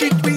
mashing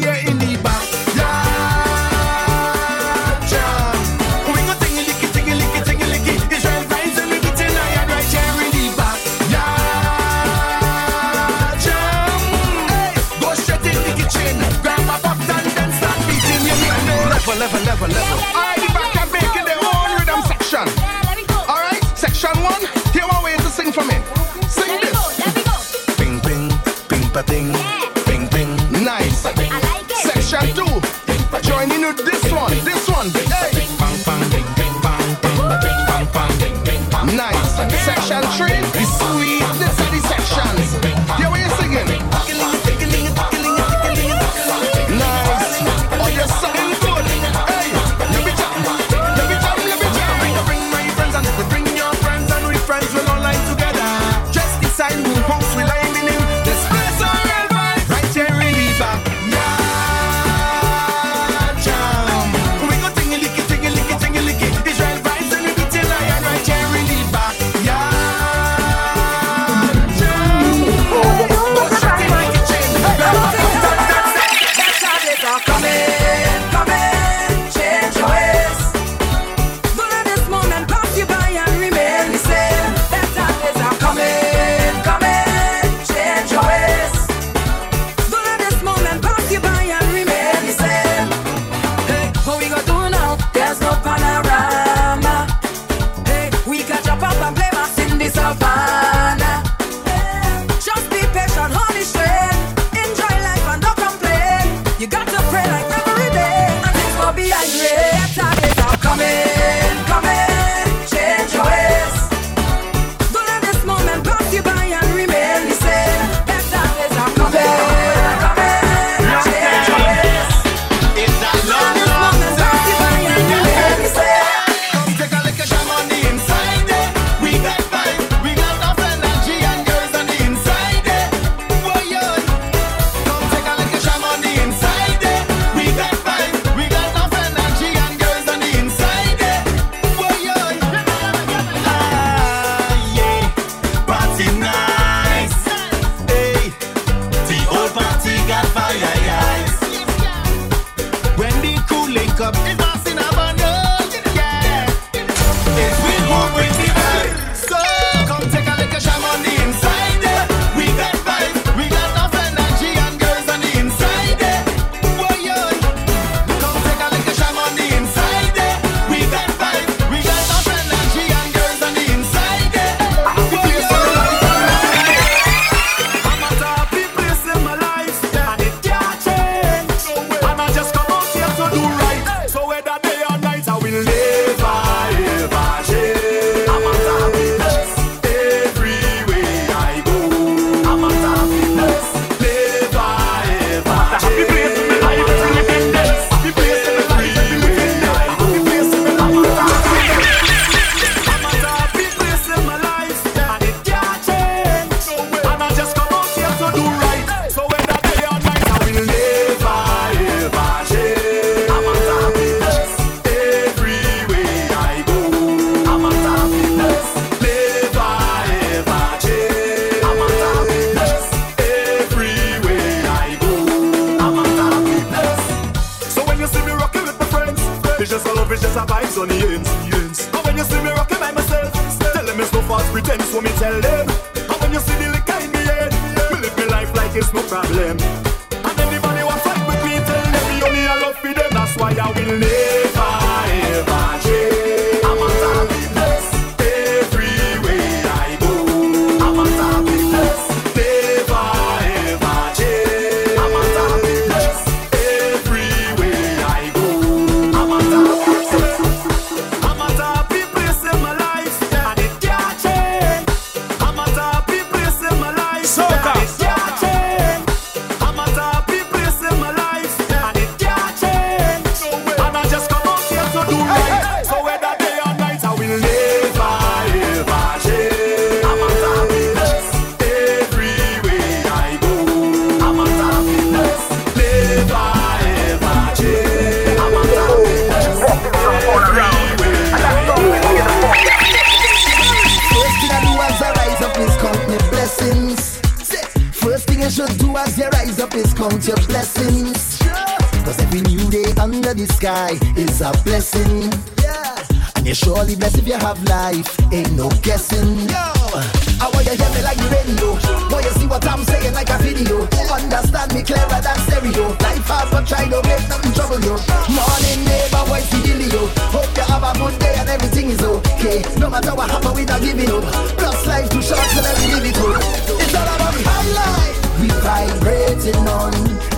don't let nothing trouble you. Morning neighbor, why see you Leo? Hope you have a good day and everything is okay. No matter what happen, we not giving up. Plus life too short, to let me live it up. It's all about the highlight. We vibrating on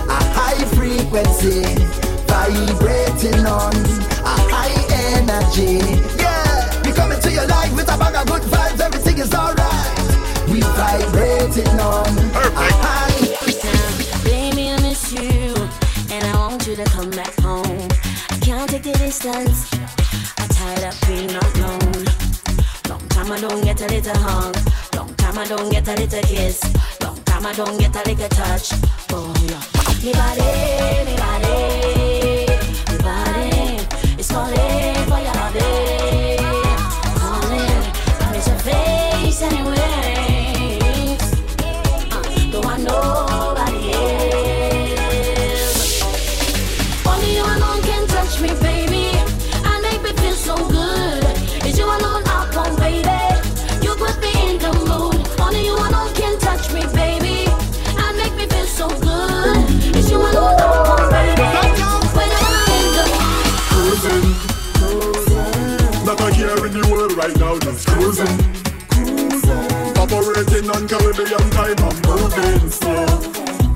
a high frequency. Vibrating on a high energy. Yeah, we coming to your life with a bag of good vibes. Everything is alright. We vibrating on. distance. I tired of being alone. Long time I don't get a little hug. Long time I don't get a little kiss. Long time I don't get a little touch. Oh yeah. Me body, me body. just cruising. cruising. Operating on Caribbean time, I'm moving slow.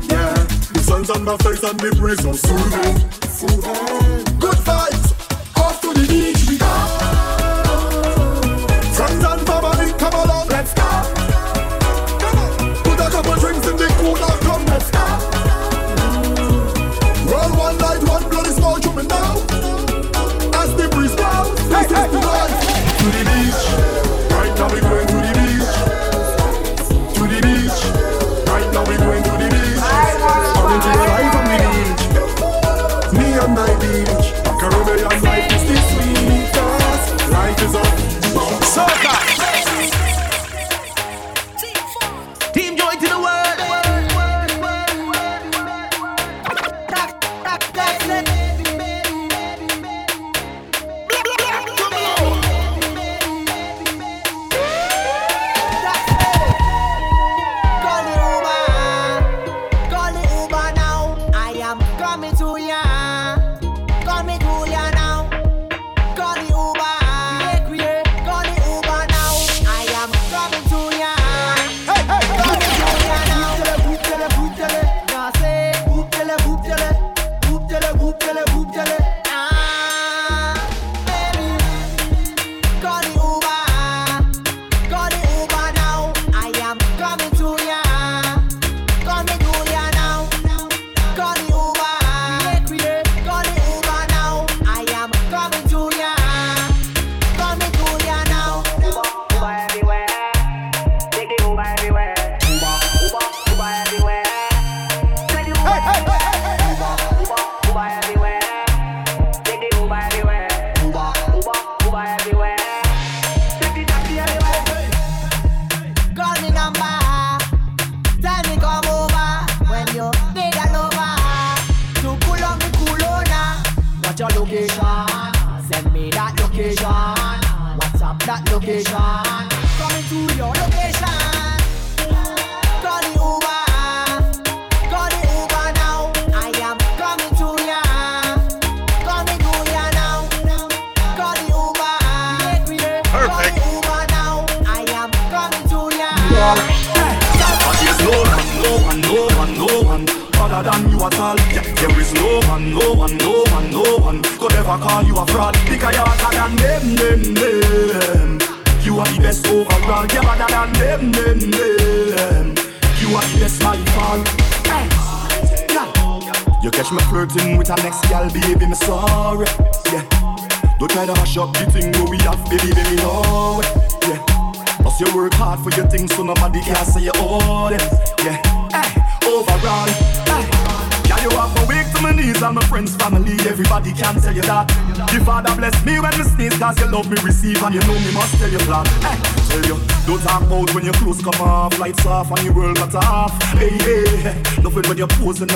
Yeah, the sun's on my face and the breeze so soothing. soothing. It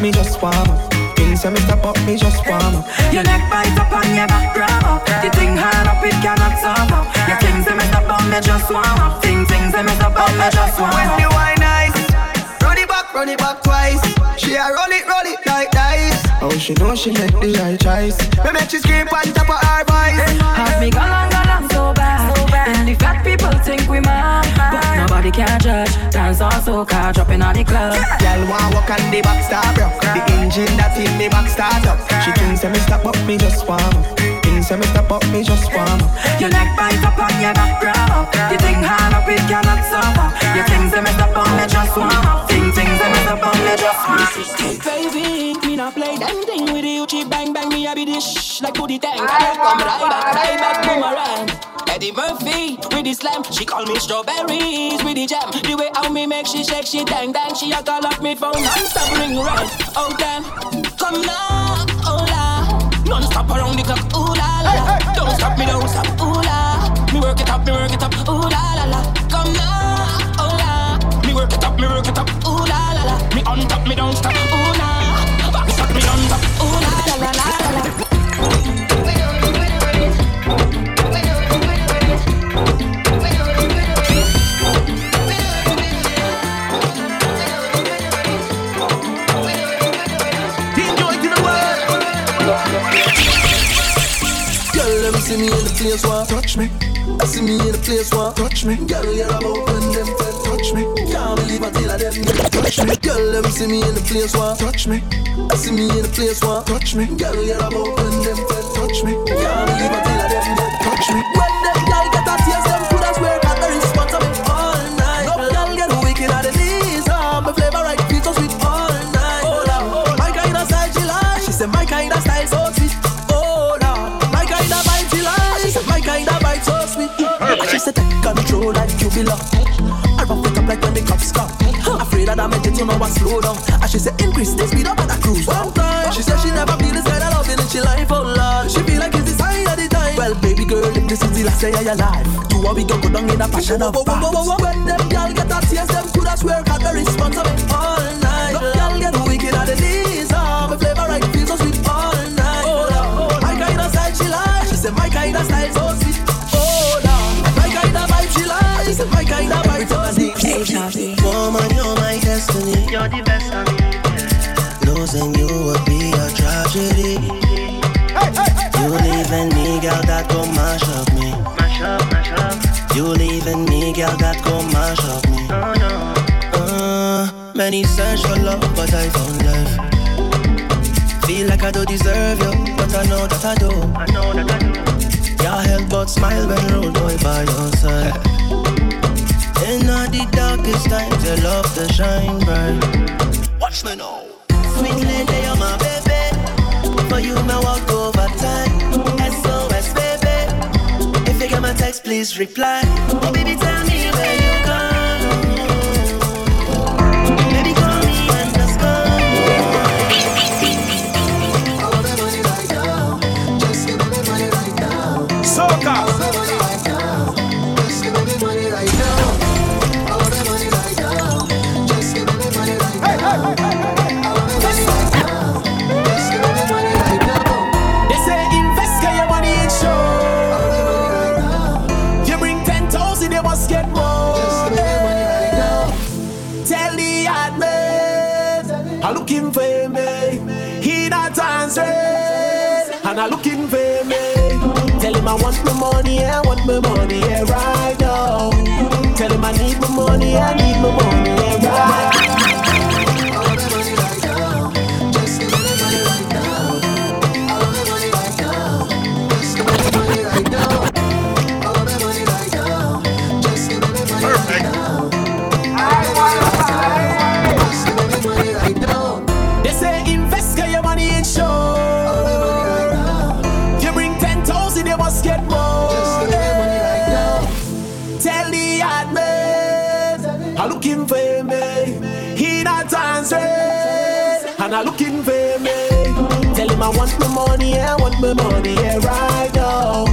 me stop, but me just warm up. Things say me step up, me just warm up. Your neck bite up on your back grab up. The thing hard up, it cannot stop up. Your things say me step up, me just warm up. Thing things say me step up, me just warm When up. the wine nice, run it back, run it back twice. She a roll it, roll it like dice. Oh, she know she make the right choice. Me make she scream on top of her voice. Have me gone on, gone on so bad. And the fat people think we mad. But nobody can judge. Dance on soca, dropping on the club. Girl want walk on the back star broke. The engine that in me back start up. She thinks say me step up, me just warm up. Things say me step up, me just warm up. Your neck bite up on your back grab up. You think hard up, it cannot stop. Your things say me step on, me just warm up. Thing things say me step on, me just warm up. Baby, me not play them thing with you. Chi bang bang me a be dish like booty tank. Come right back, right back boomerang. Eddie Murphy with the slam, she call me strawberries with the jam. The way how me make she shake, she dang dang. She a call up me phone non-stop ring ring. Oh damn, come now, la. Non-stop around the clock, ooh la la. la. Don't stop me, don't stop, ooh la. Me work it up, me work it up, ooh la la la. Come now, oh la. Me work it up, me work it up, ooh la la la. Me on top, me don't stop, ooh la. Back stop, me on top, ooh la la la la la. Enjoy see me in the place one. Touch me, I see me in the place one. touch me, Girl, you're about when them friend touch me. Can't believe I tell them get touch me. Girl, me see me in the place one. touch me, I see me in the place one. touch me, Girl, you're about when them friend touch me, Can't believe I tell them get touch me. When them like. I rough it up like when the cops come. Afraid that I make it to know I slow down. And she said increase the speed up and I cruise. One time, she said she never feel this kind of loving in she life. Oh Lord, she feel like it's the sign of the time. Well, baby girl, if this is the last day of your life, do what we go go down in a passion of. When them girl get a taste, them coulda swear got the response of it all night. You're the best of me. Losing you would be a tragedy. You leaving me, girl, that go mash up me. Mash up, mash up. You leaving me, girl, that go mash up me. Oh no. Uh, many search for love, but I found life. Feel like I don't deserve you, but I know that I do. I know that I do. Your health but smile when road boy by your side. In all the darkest times, your love to shine bright. Watch me now. Sweet lady, you're my baby. For you, my walk over time. SOS, baby. If you get my text, please reply. Oh, baby, tell me where I'm looking for me. Tell him I want my money, I want my money yeah, right now. Tell him I need my money, I need my money man are looking for me. Tell him I want my money, I want my money, yeah, right now.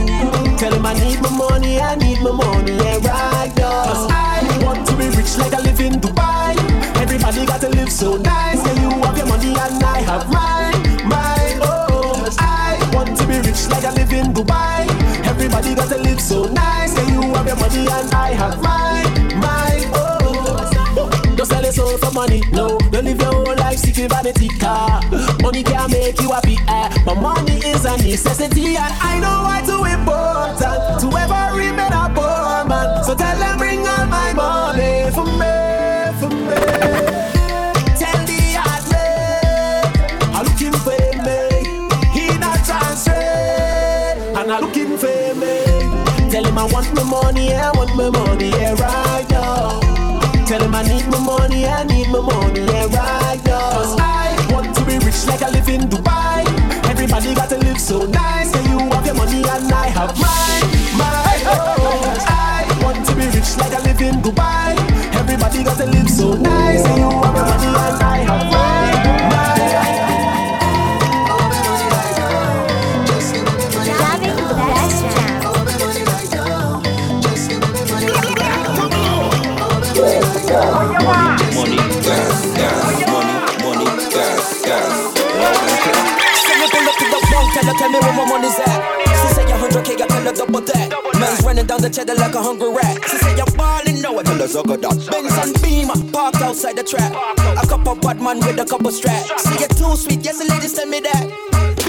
Tell him I need my money, I need my money, yeah, right now. Cause I want to be rich like I live in Dubai. Everybody got to live so nice. Yeah, you have your money and I have mine, mine, oh. I want to be rich like I live in Dubai. Everybody got to live so nice. Yeah, you have your money and I have mine, mine. Soul for money. No, don't live your whole life seeking vanity car. Money can make you happy, eh? but money is a necessity, and I know why too important to ever remain a poor man. So tell them bring all my money for me, for me. I'm looking for me. Tell him I want my money, I want my money, yeah, right now. Tell him I need my money, I need my money, yeah, right now. Cause I want to be rich like I live in Dubai. Everybody got to live so nice. So you have your money and I have mine, my own. I want to be rich like I live in Dubai. Everybody got to live so nice. So you a hundred K, I double that. Man's running down the cheddar like a hungry rat. She say you're balling, no, I tell her suck that. Benz and Beamer, parked outside the trap. A couple bad man with a couple straps. See you too sweet, yes the ladies tell me that.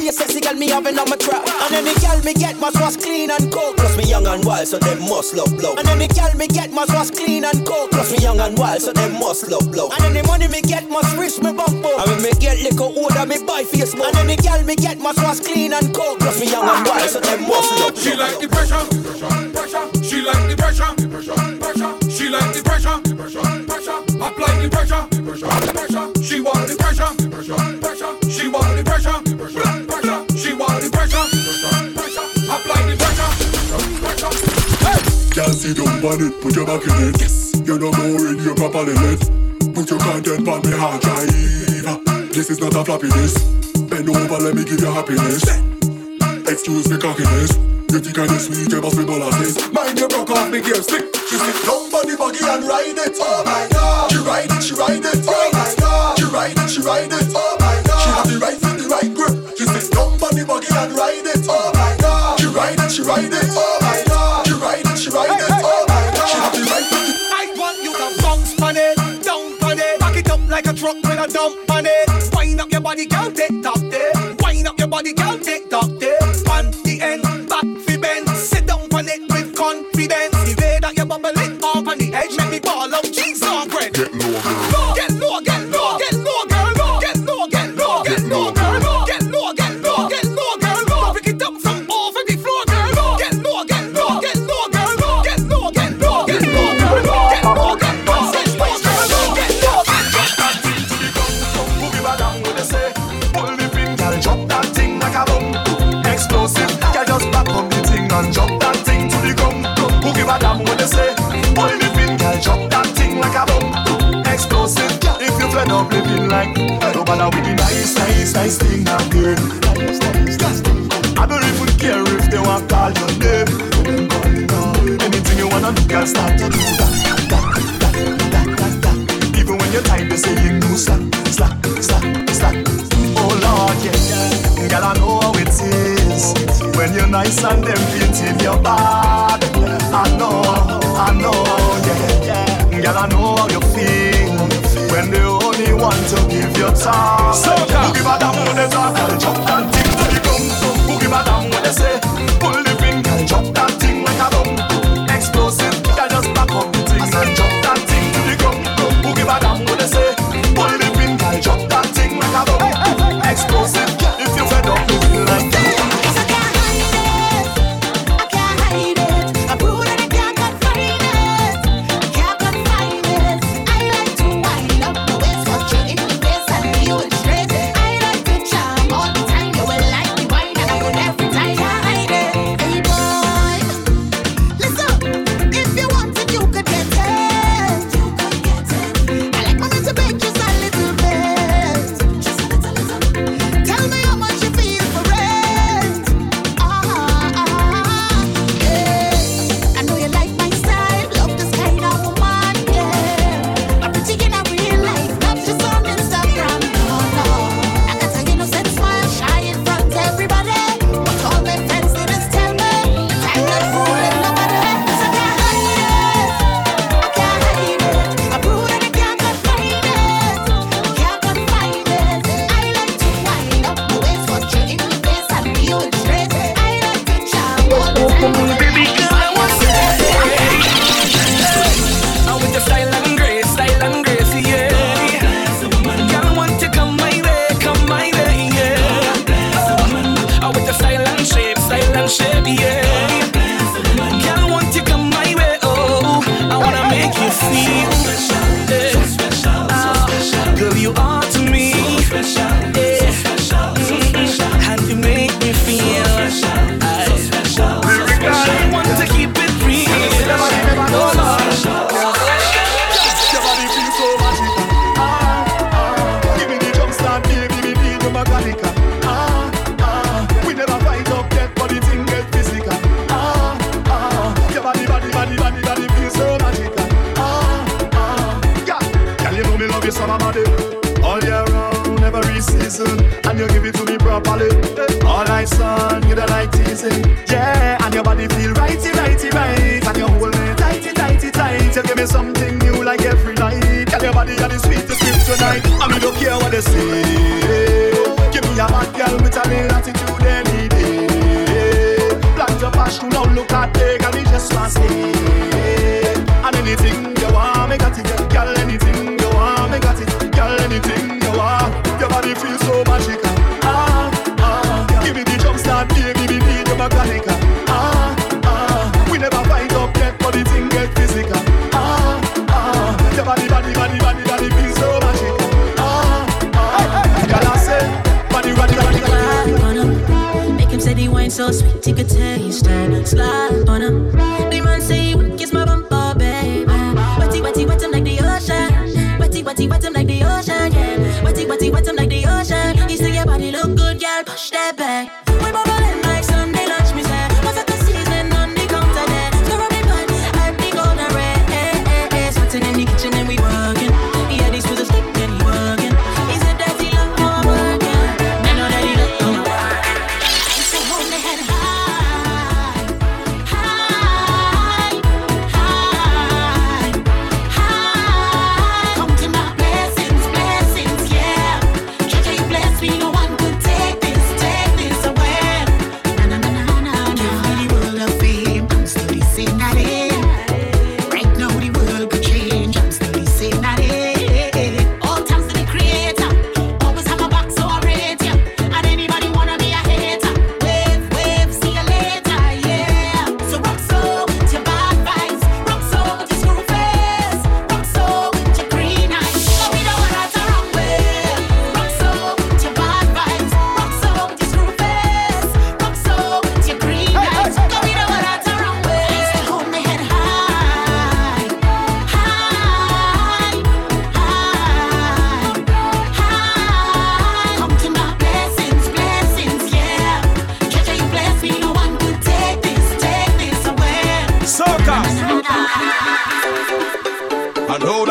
Be a sexy girl, me having on my trap. And any girl me get must was clean and cold. Plus me young and wild, so they must love blow. And any girl me get must was clean and cold. Plus me young and wild, so they must love blow. And any money me get must reach me bump up. And when me get liquor older, me buy Facebook. And any girl me get must was clean and cold. Plus me young and wild, so they must love blow. She like the pressure, pressure. Pressure. She like the pressure, pressure. Pressure. She like the pressure, pressure. Pressure, apply the pressure, pressure. She want the pressure, pressure. Can't sit down on it, put your back in it. Yes. You're not boring, you're properly lit. Put your content on me hard drive. This is not a floppiness. Bend over, let me give you happiness. Excuse me cockiness. You think I just sweet, you must be molasses. Mind you broke off me gear stick. She sit down on the buggy and ride it. Oh my god. She ride it, she ride it. Oh my god. She ride it, she ride it. Oh my god. She have the right foot, the right grip. She sit down on the buggy and ride it. Oh my god. She ride it, she ride it. Oh truck with a dump on it. Wind up your body, girl, tick tock there. Wind up your body, girl, tick tock there. On the end, back fi bend, sit down on it with confidence. The way that you bubble it up on the edge, make me ball out cheese on bread. Alright, you don't like teasing. Yeah, and your body feel righty, righty, right. And you hold me tighty, tighty, tight. You give me something new like every night. Girl, your body are the sweetest gift tonight. I mean, don't care what they say. Give me a bad girl with a little attitude any day. Plant your passion, now look at the girl, me just want stay.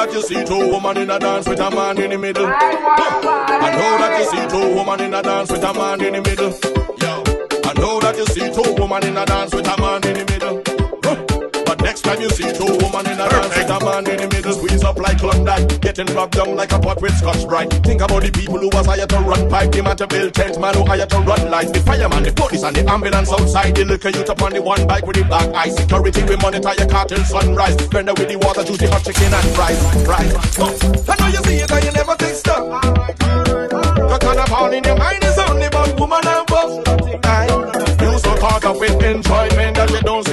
That you see two women in a dance with a man in the middle. I know that you see two women in a dance with a man in the middle. Yo. I know that you see two women in a dance with a man time you see two women in a dance with a man in the middle, squeeze up like Klondike, getting rubbed down like a pot with Scotch Brite. Think about the people who was hired to run pipe, the man to build tent, man who hired to run lights, the fireman, the police, and the ambulance outside. The liquor youth up on the one bike with the black eye. Security we monitor your car till sunrise. Vendor with the water, juice, the hot chicken and fries. Oh, I know you see it and you never think stop. The carnival in your mind is only about woman and boss. You so caught up with enjoyment that you don't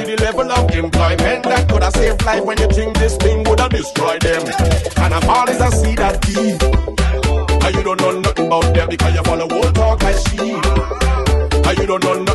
employment that could have saved life when you think this thing would have destroyed them. Carnival is a seed that deep. And you don't know nothing about them because you follow old talk like sheep. And you don't know nothing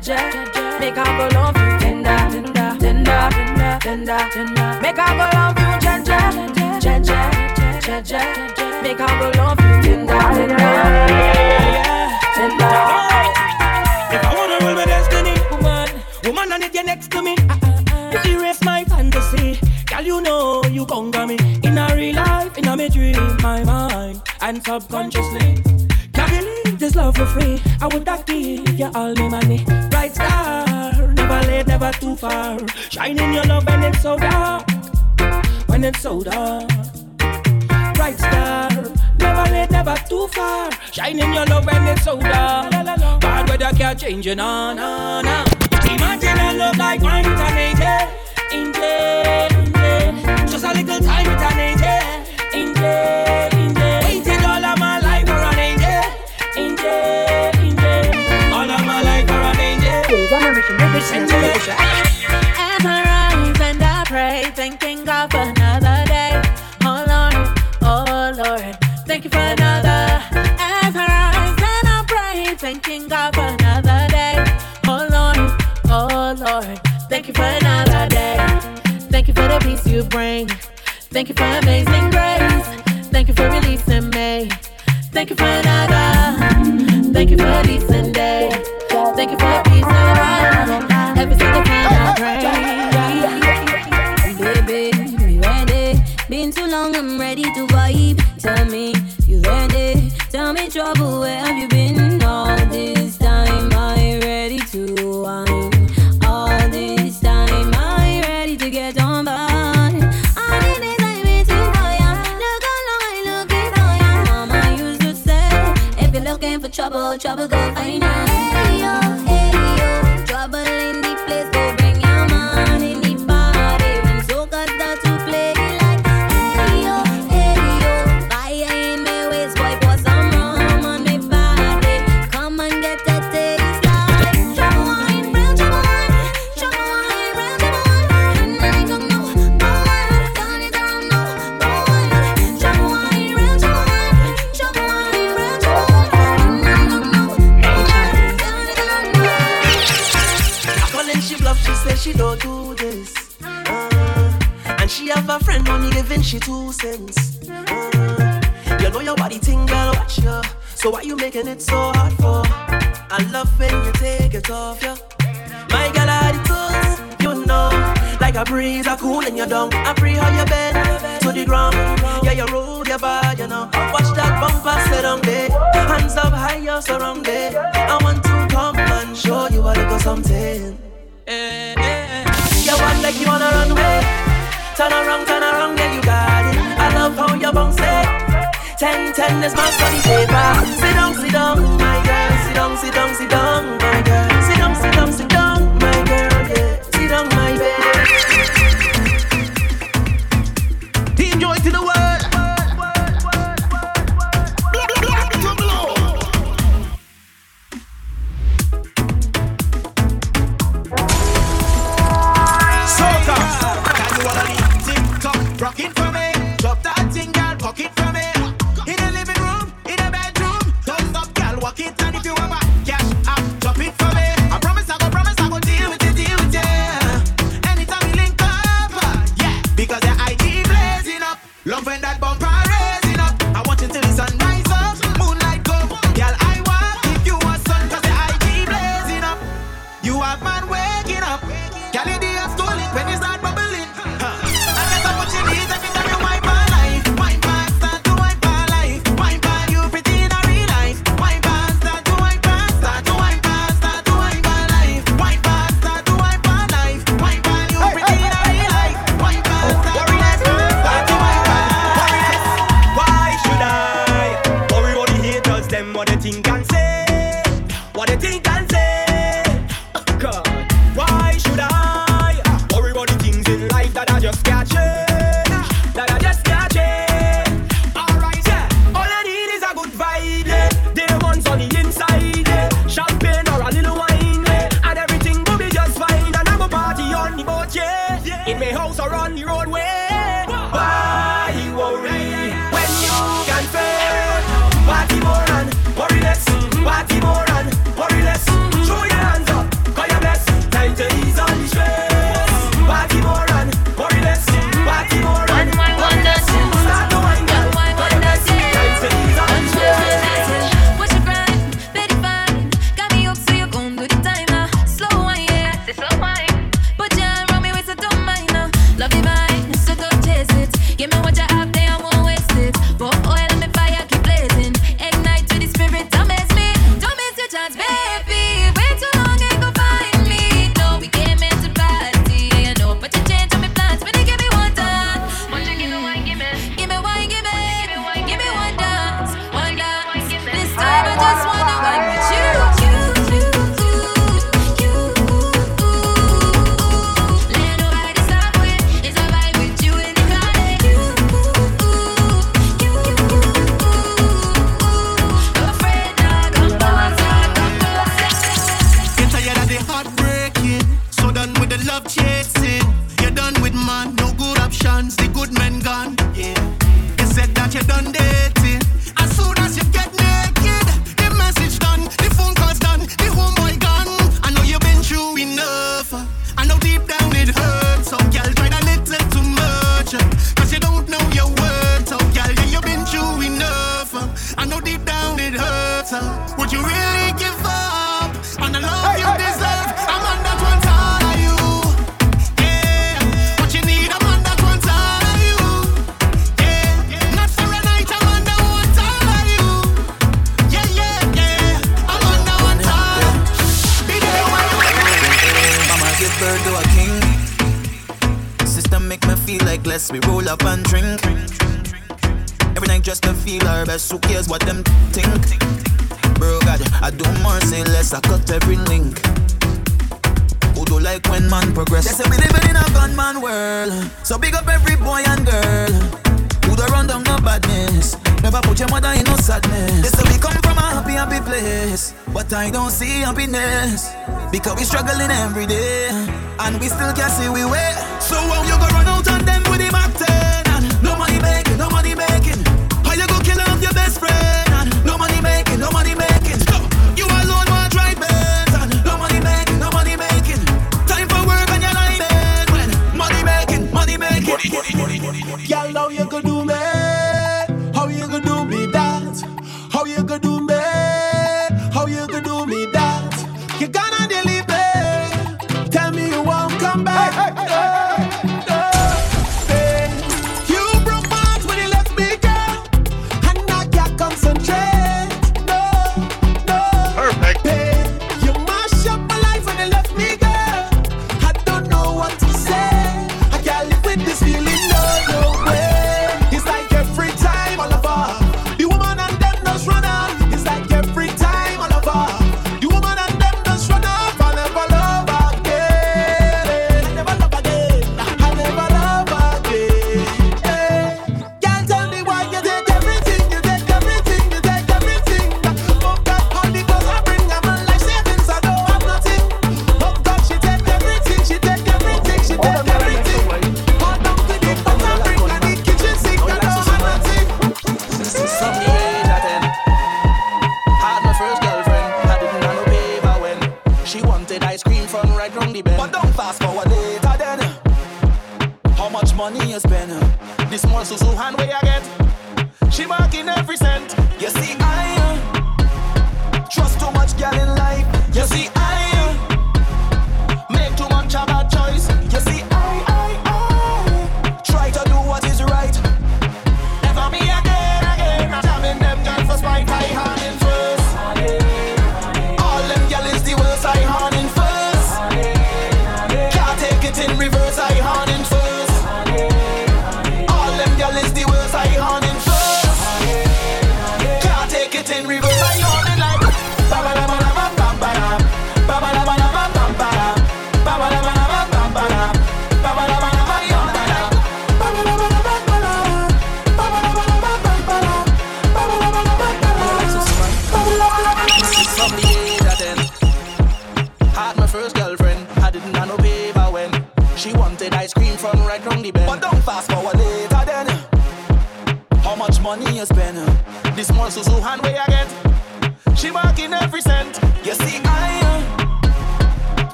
Jaja. Make I go love you, tender, tender, tender, tender, tender. Make I go love you, Jaja, Jaja, Jaja. Make I go love you, tender, tender, tender. If I wanna rule my destiny, woman, woman, I need you next to me. You erase my fantasy, girl. You know you conquer me in a real life, in a me dream, my mind, and subconsciously. This love for free. I would have give you all my money. Bright star, never late, never too far. Shining your love when it's so dark, when it's so dark. Bright star, never late, never too far. Shining your love when it's so dark. Bad weather can't change you, no, no, no. Imagine a love like mine with an angel, angel, angel. Just a little time with an angel, angel. I and I pray, another day. Oh Lord, oh Lord, thank you for another. As I rise and I pray, another day. Oh Lord, oh Lord, thank you for another day. Thank you for the peace you bring. Thank you for amazing grace. Thank you for releasing me. Thank you for another. Thank you for a two cents. Uh, you know your body tingle, watch ya. So why you making it so hard for? I love when you take it off, yeah. My girl, I the tools, you know. Like a breeze, I cool in your down. I free how you bend to the ground. Yeah, you roll your body, you know. Watch that bumper sit on there. Hands up high, you're surrounded. I want to come and show you a little something. Eh, eh, eh. You want like you wanna run away. Turn around, turn around, yeah, you got it. I love how you bounce it. Ten, ten is my sunny paper. Sit down, sit down, my girl. Sit down, sit down, sit down, my girl. Sit down, sit down, sit down, my girl. Yeah, sit down, my baby. Team joy to the world. there, I'm always waste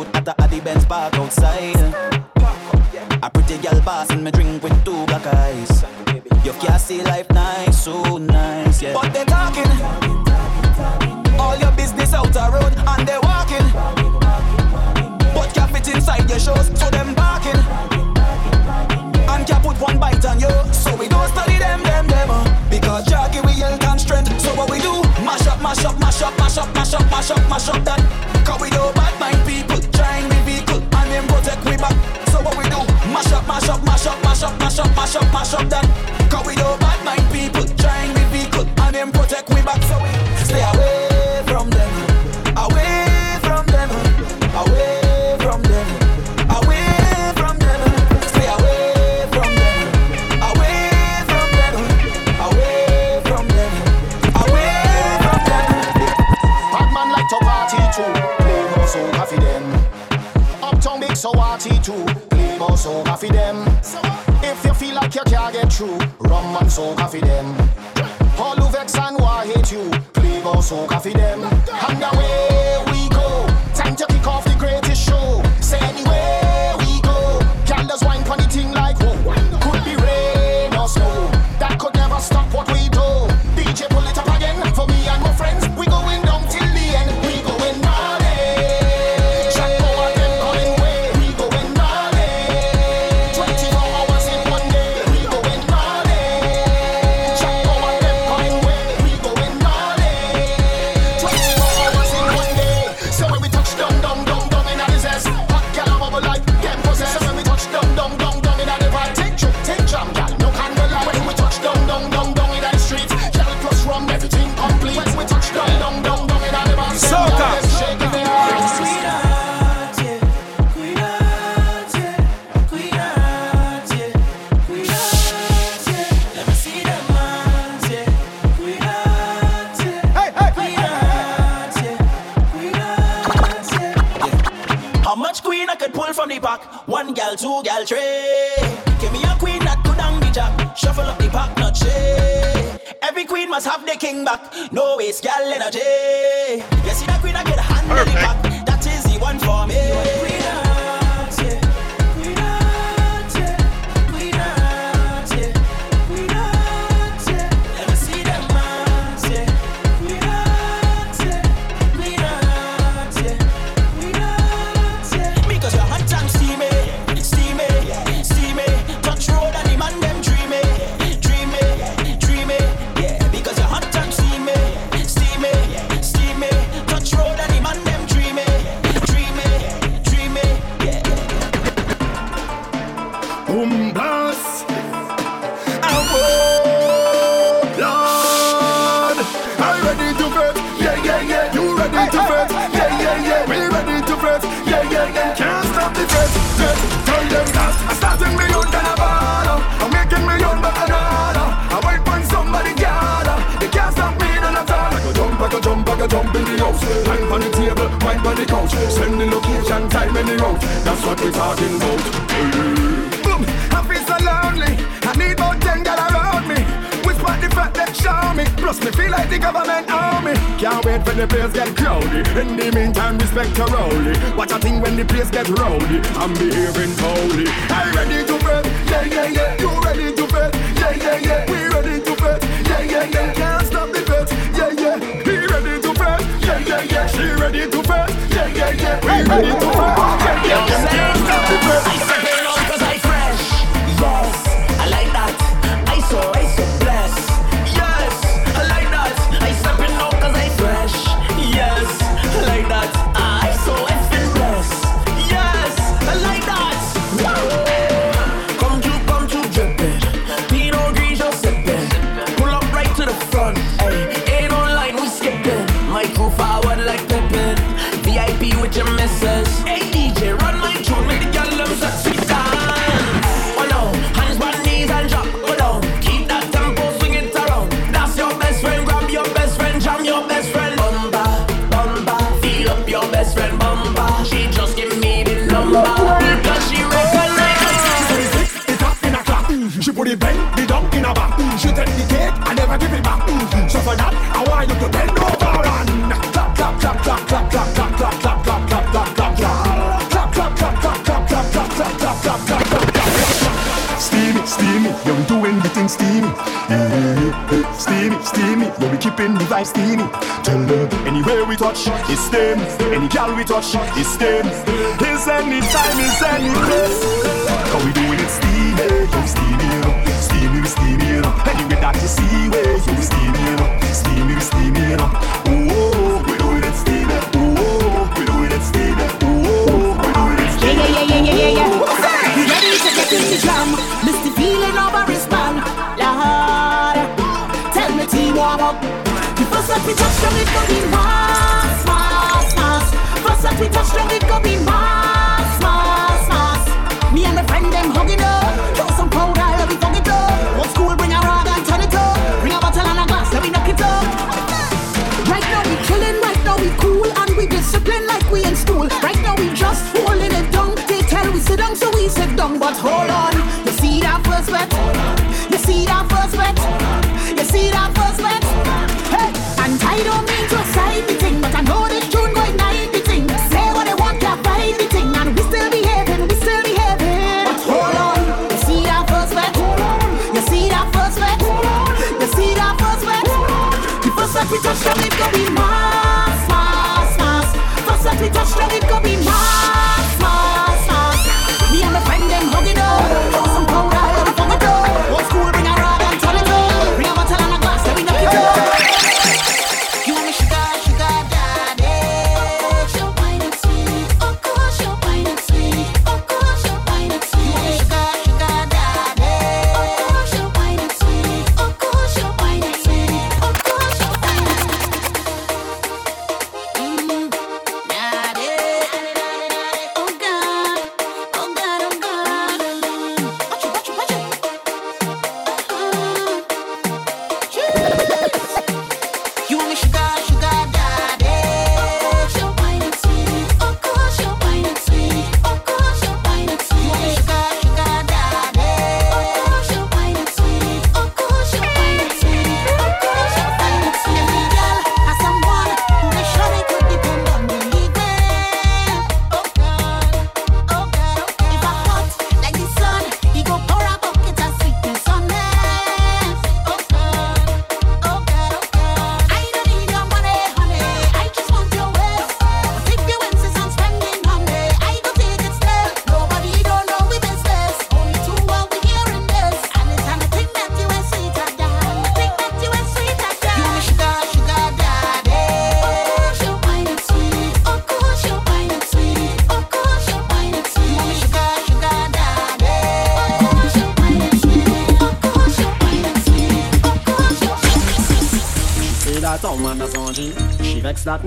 youth at the Addy Benz park outside. A pretty gal passing me drink with two black eyes. You can't see life nice, so nice, yeah. But they talking. All your business out a road and they walking. But can't fit inside your shoes, so them barking. And can't put one bite on you, so we don't study them, them, them. Uh. mash up, mash up, mash up, mash up, mash up, mash up that. Cause we do bad mind people trying the vehicle and them protect we back. So what we do? Mash up, mash up, mash up, mash up, mash up, mash up, mash up that. Cause we do bad mind people trying the vehicle and them protect we back. So we stay away. boss over for them. If you feel like you can't get through, rum and soca for them. All who vex and why hate you, play boss coffee, for them. And away we go, time to kick off new gal tray. Give me a queen that could down the jack. Shuffle up the pack, not cheat. Every queen must have the king back. No waste gal energy. we touch down, it go be that we touch. Me and my friend them hugging up, throw some powder, let me thug it up. Bring a rag and turn it up. Bring a bottle and a glass, let me knock it up. Right now we right now we cool and we discipline like we in school. Right now we just. They tell we sit down, so we sit down, but hold on. You see that first wet? You see that first wet?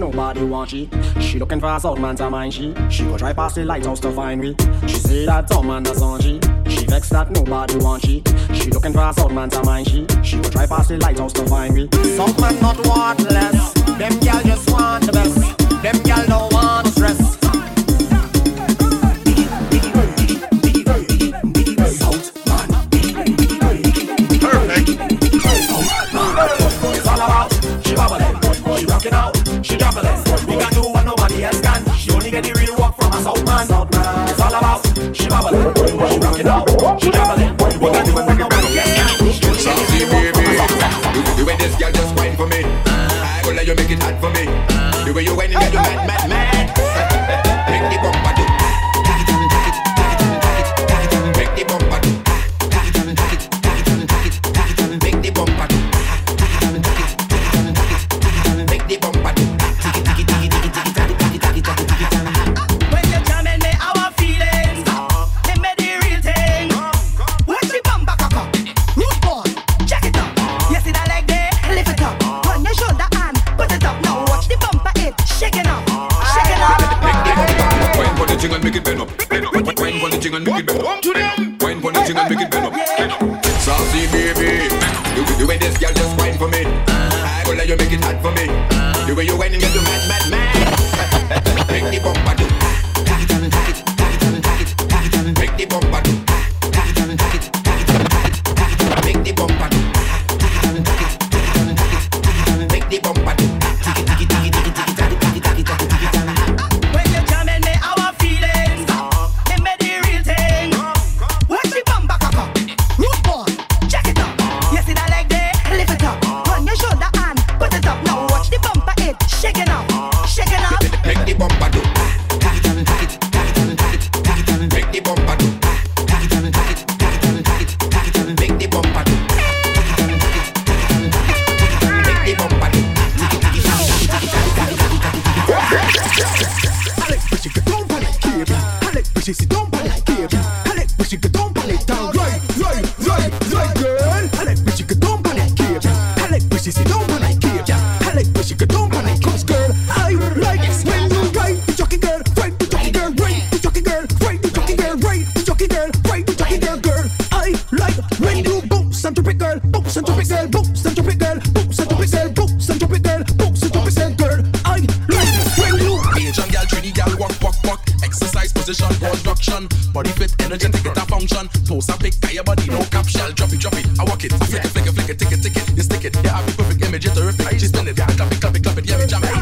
nobody want she. She looking for a south man to mind she. She go drive past the lighthouse to find me. She say that south man that's on she. She vex that nobody want she. She looking for a south man to mind she. She go drive past the lighthouse to find me. South man not worthless. Them gal just want the best. Them gal know. jobless. We can do what nobody else can. She only get the real work from a south man. It's all about she bubbling. position, construction. Body fit, energetic, it a function. Post a pick, tie your body, no cap shell. Drop it, drop it, I walk it. Flick it, flick it, flick it, tick it, tick it. You stick it, yeah, I be perfect image, it's terrific. just spin it, clap it, clap it, clap it, yeah, we jam it.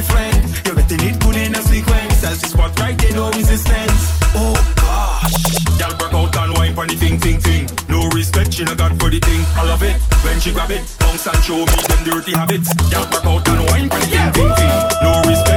me friend. You better need good in a sequence. As this spot right, they know resistance. Oh gosh. Y'all work out and wine for the thing, thing, thing. No respect, she no got for the thing. I love it when she grab it. Bounce and show me them dirty habits. Y'all work out and wine for the thing, thing, thing. No respect.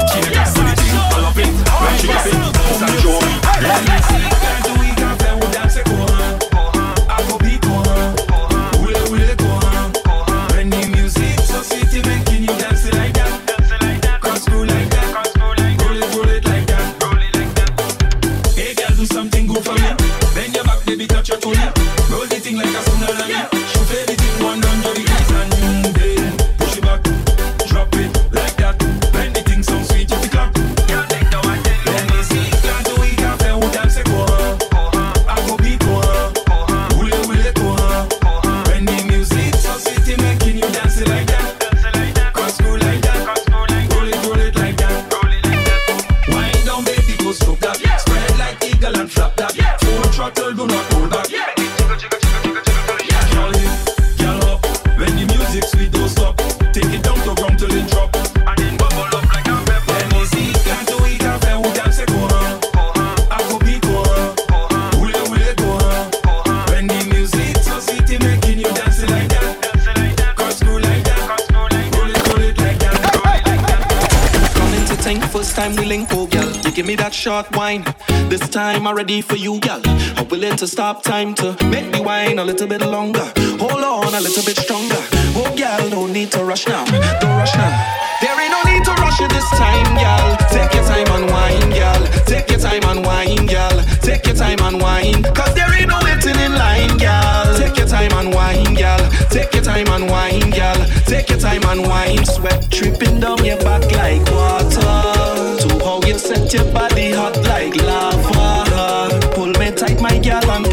short wine. This time I'm ready for you, girl. I'm willing to stop time to make the wine a little bit longer. Hold on a little bit stronger. Oh, girl, no need to rush now. Don't rush now. There ain't no need to rush it this time, girl. Take your time and wine, girl. Take your time and wine, girl. Take your time and wine. Cause there ain't no waiting in line, girl. Take your time and wine, girl. Take your time and wine, girl. Take your time and wine. Sweat tripping down your back like water. Your body hot like lava. Pull me tight, my gal, and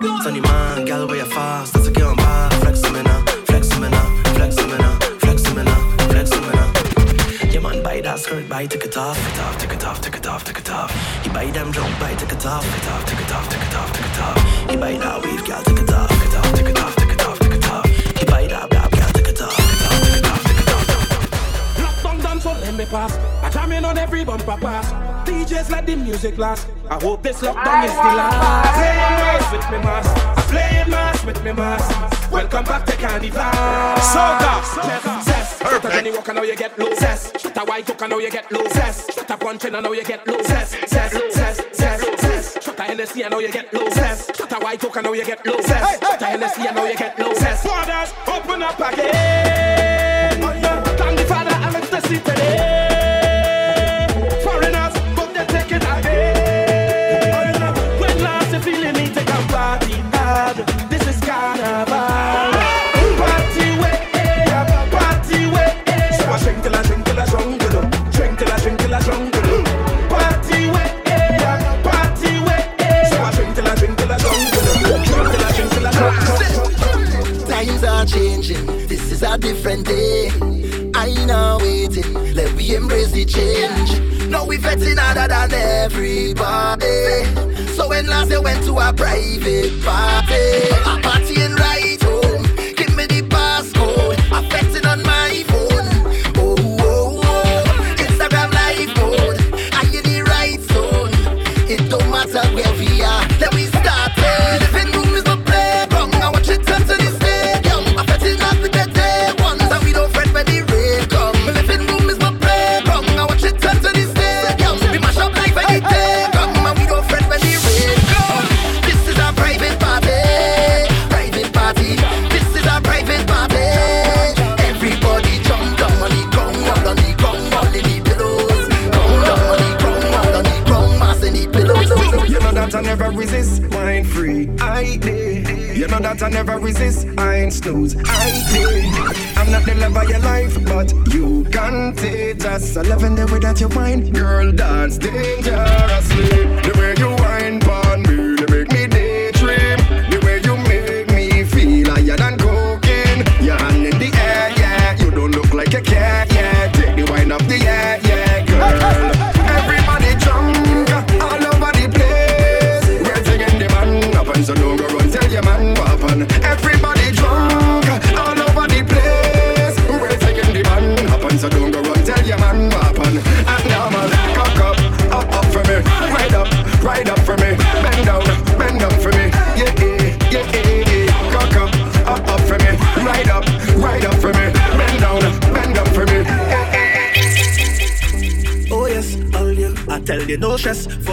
in Sunny man, gal way fast, that's a girl bar. Flex them in flex them in flex them in flex them in flex them in Yeah man, buy that skirt, buy take it off, take it off, take it off, take it off, take it off. You buy them jump, buy take it off, take it off, take it off, take it off, take it off. You buy that wave, gal, take it off, take it off, take it off, take it off, take it off. You buy that blab, gal, take it off, take it off, take it off, take it off. Lockdown done, so let me pass. I jamming on every bumper pass. DJs let the music last. I hope this lockdown is the last. Playing mass with me mass. Playing mass with me mass. Welcome back to Carnival. Soda. Yes, yes. Shut up, Johnny Walker, now you get low. Yes. Shut up, White Oak, now you get low. Yes. Shut up, Puncheon, now you get low. Yes, yes, yes, yes, yes. Shut up, Hennessy, now you get low. Yes. Shut up, White Oak, now you get low. Yes. Shut up, Hennessy, now you get low. Yes. Borders, open up again. Thank the Father, and it's the city. Day. I not waiting, let we embrace the change. Now we vetting harder than everybody. So when last they went to a private party, a partying right resist, I did. I'm not the love of your life, but you contagious. I love in the way that you whine, girl, dance dangerously. The way you whine pon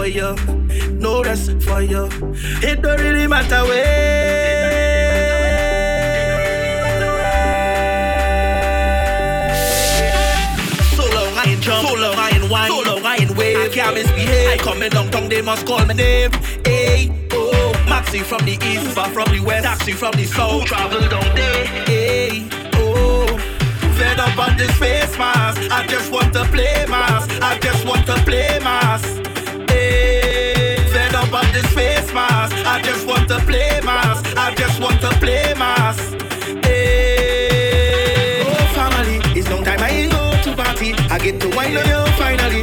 for you, no rest for you. It don't really matter where. Long jump, so long I ain't wine, so long I ain't wave. I can't misbehave. I come in downtown, they must call my name. Hey, oh, Maxi from the east, Uber from the west, taxi from the south. Travel down there. Hey, oh. Fed up on this face mask. I just want to play mask. I just want to play mask. Up this face mask. I just want to play mask. I just want to play mask. Hey, oh family, it's long time I ain't go to party. I get to wine on you finally,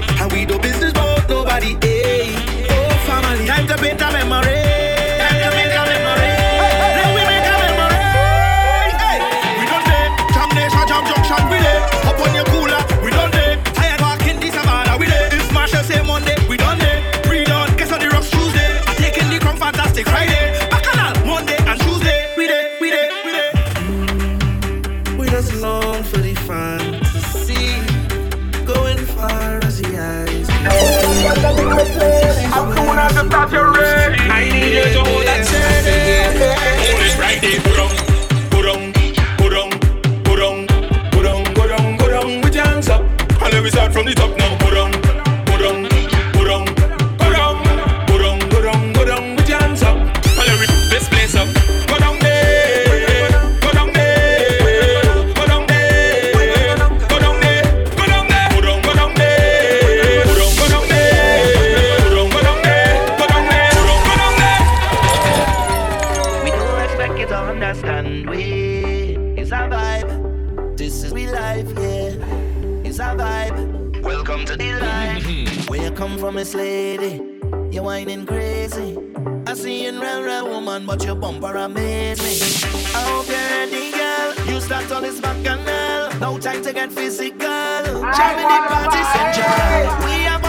and physical. Jamming in parties and. We have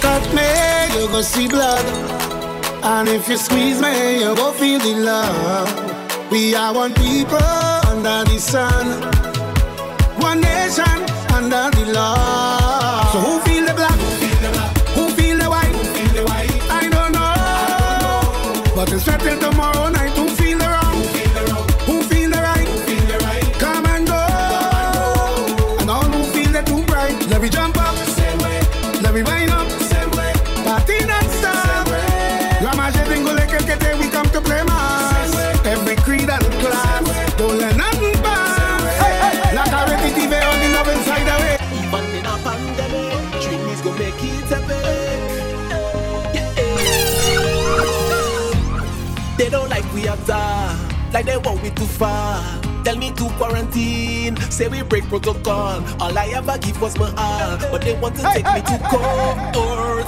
Cut me, you go see blood. And if you squeeze me, you go feel the love. We are one people under the sun, one nation under the law. So who feel the black? Who feel the white? Who feel the white? I don't know. But it's certain tomorrow night. Who feel the wrong? Who feel the wrong? Who feel the right? Who feel the right? Come and go. Come and, go. and all who feel the too bright, let me jump up. Let me wind up. we are done. like they want me too far. Tell me to quarantine, say we break protocol. All I ever give was my all, but they want to take me to court.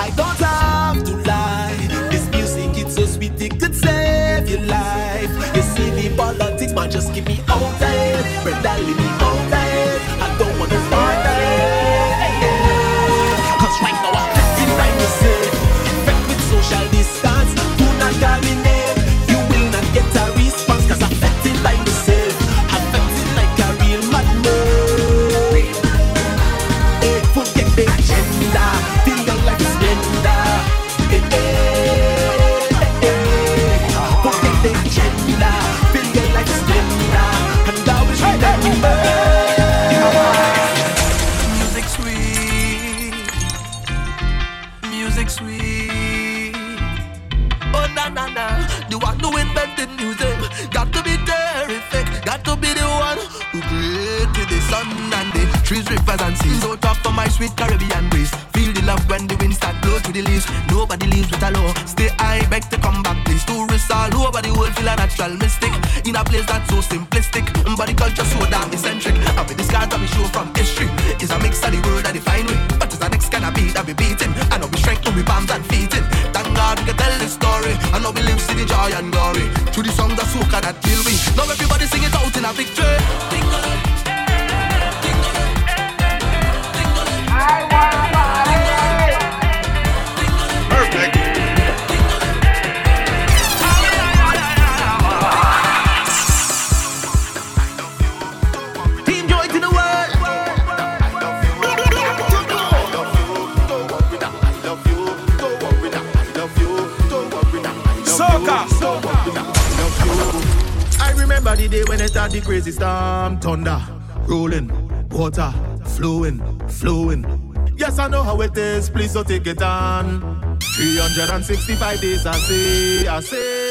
I don't have to lie. This music, it's so sweet, it could save your life. You see the politics, man, just give me all time. Brenda, leave me all time. remember the day when I had the crazy storm. Thunder, rolling, water, flowing, flowing. Yes, I know how it is, please don't take it on. 365 days, I say, I say.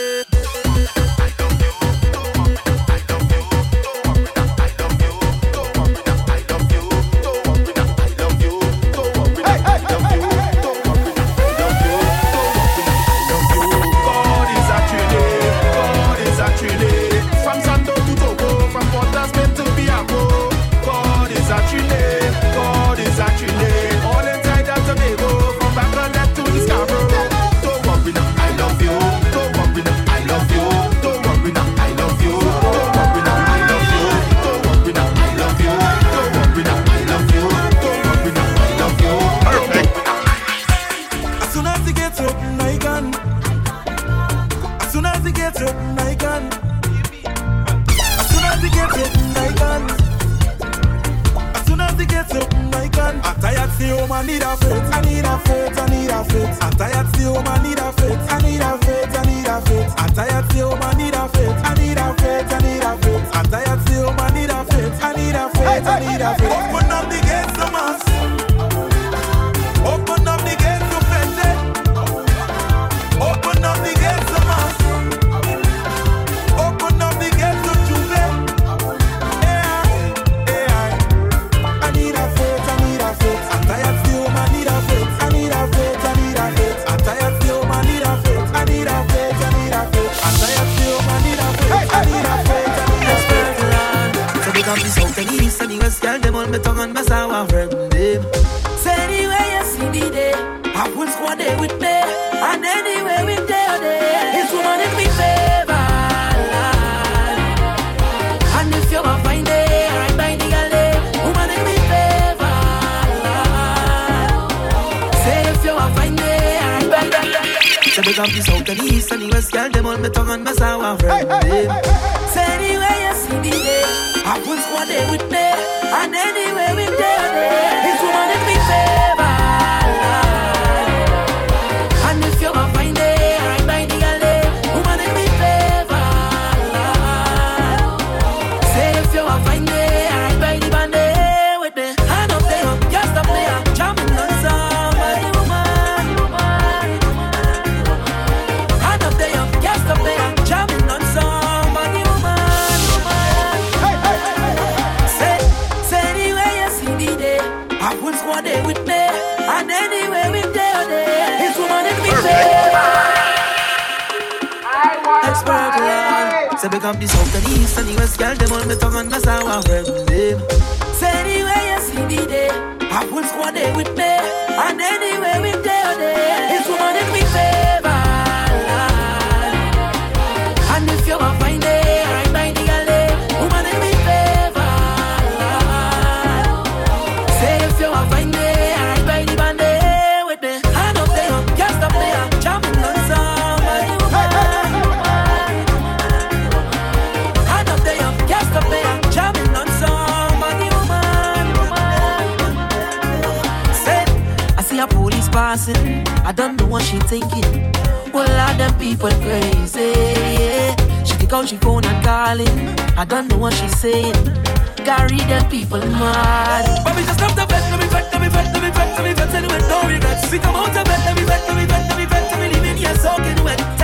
dancing. I don't know what she thinking. Well, all them people crazy. She take out she phone and calling. I don't know what she saying. Carry them people mad. But we just stop the bed, let me vet, let me vet, let me vet, let me vet, anyway, no regrets. We come out of bed, let me vet, let me vet, let me vet, let me leave in here soaking wet.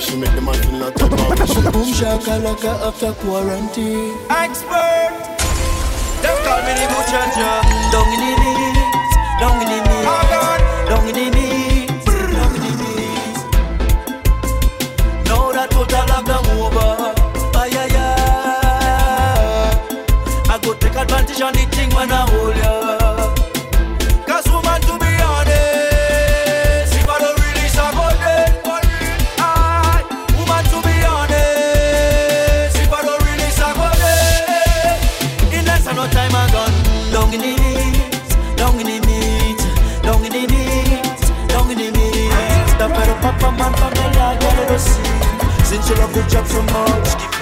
She make the man feel not a Boom shakalaka after quarantine. Expert. Them call me the butcher Jump, Down in the knees, down in the knees, down in the knees, down in the knees. Now that total lockdown over. Ay, ay, ay. I go take advantage on the thing when I hold ya. too much.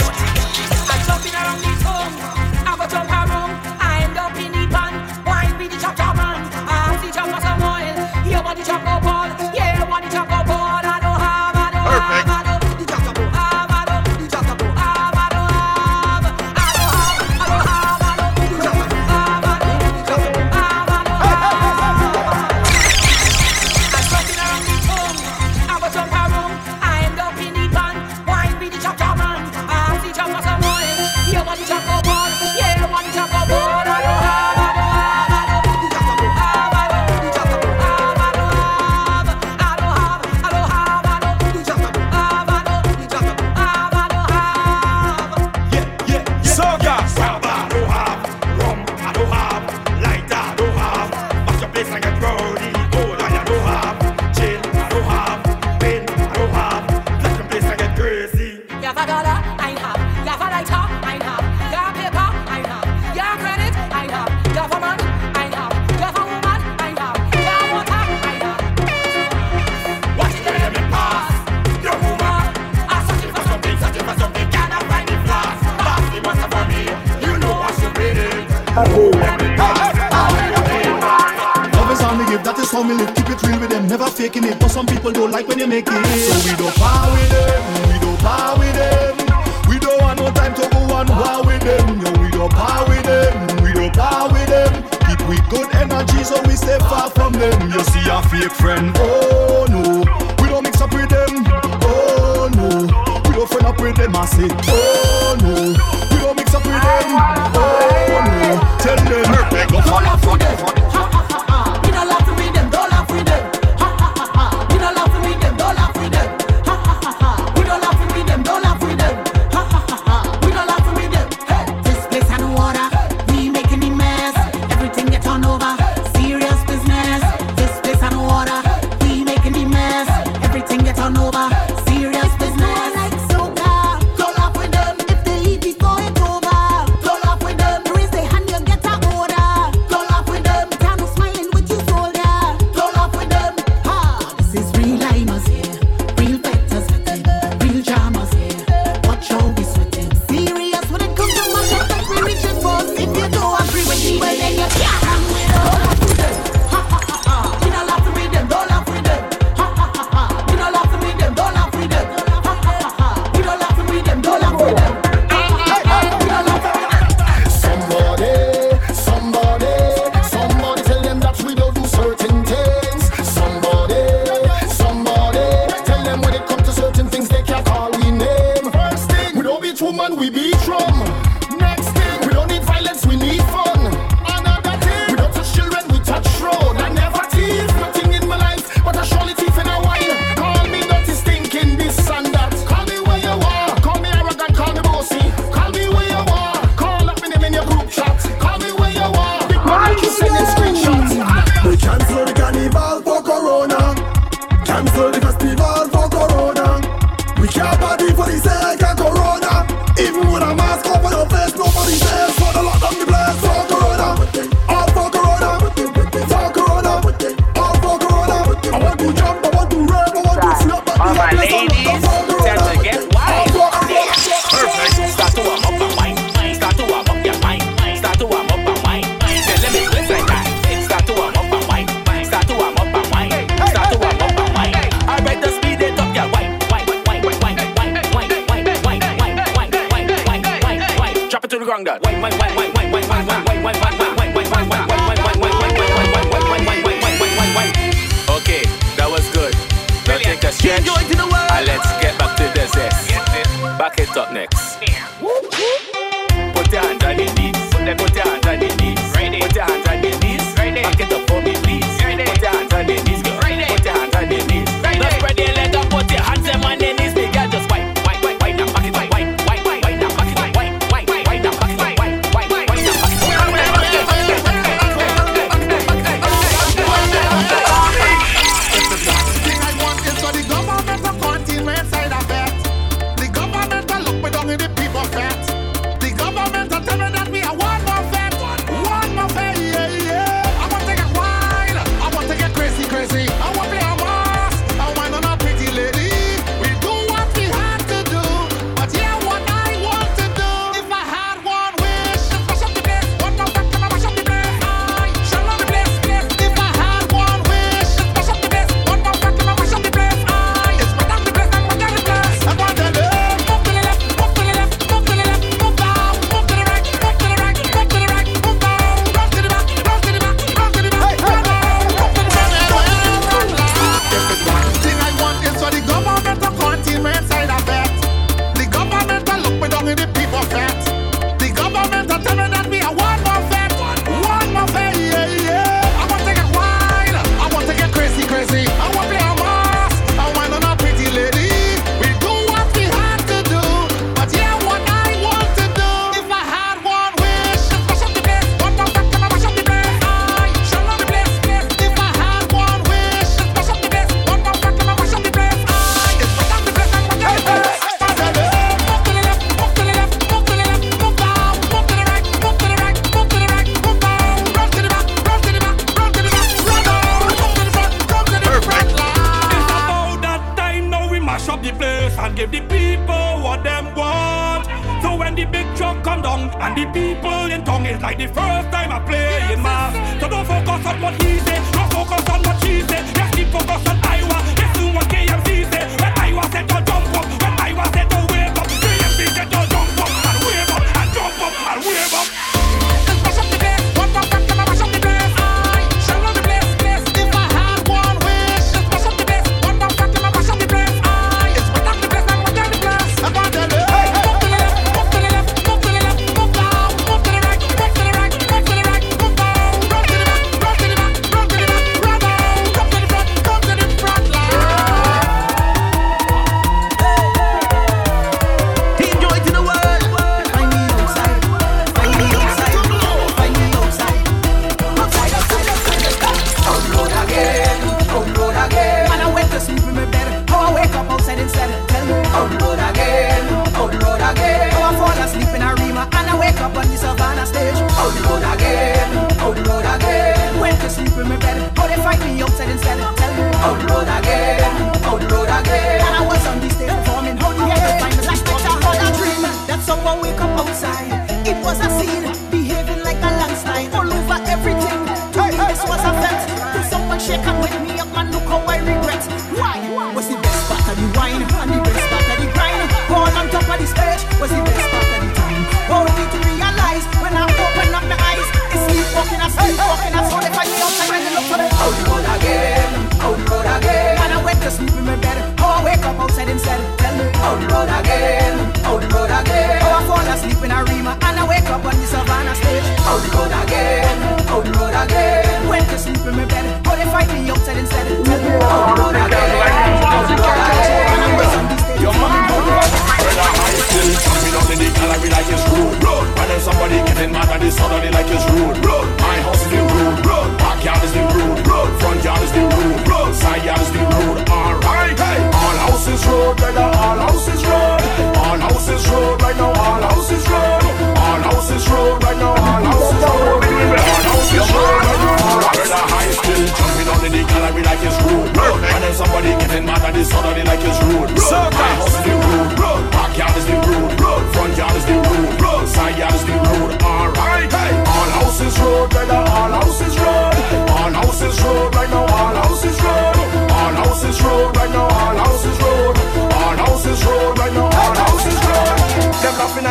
is hotter than like rude. House is the road. Backyard is the road. Front yard is the road. Side yard is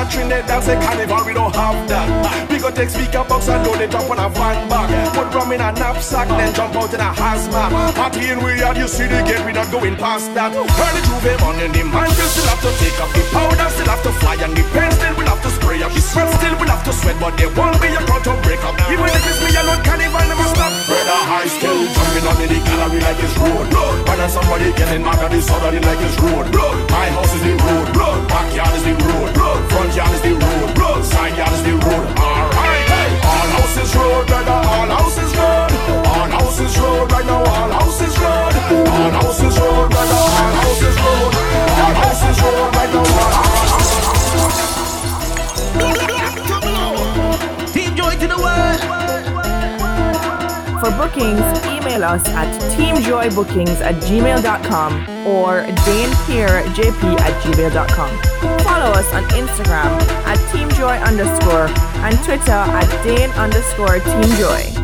and Trinidad say carnival, we don't have that. We go take speaker box and load it up on a van back. Put rum in a knapsack, then jump out in a hazmat. Party in we are, you see the gate, we not going past that. Early J'ouvert morning, the man will still have to take up the powder, still have to fly, and the pen still will have to spray up. The sweat still will have to sweat, but there won't be a crowd to break up. Even if it's me alone, carnival never stop. Brother high still jumping on the gallery like it's road. When there's somebody getting mad at the southerly like it's road. My house is the road, backyard is the road, front yard is the road, side yard is the road. Alright, hey. all houses road, brother, all houses road. All houses road right now, all houses road. All houses road, brother, all houses road. All houses road right now, all Team Joy to the world. For bookings, email us at teamjoybookings at gmail.com or danepierrejp at gmail.com. Follow us on Instagram at teamjoy underscore and Twitter at dane underscore teamjoy.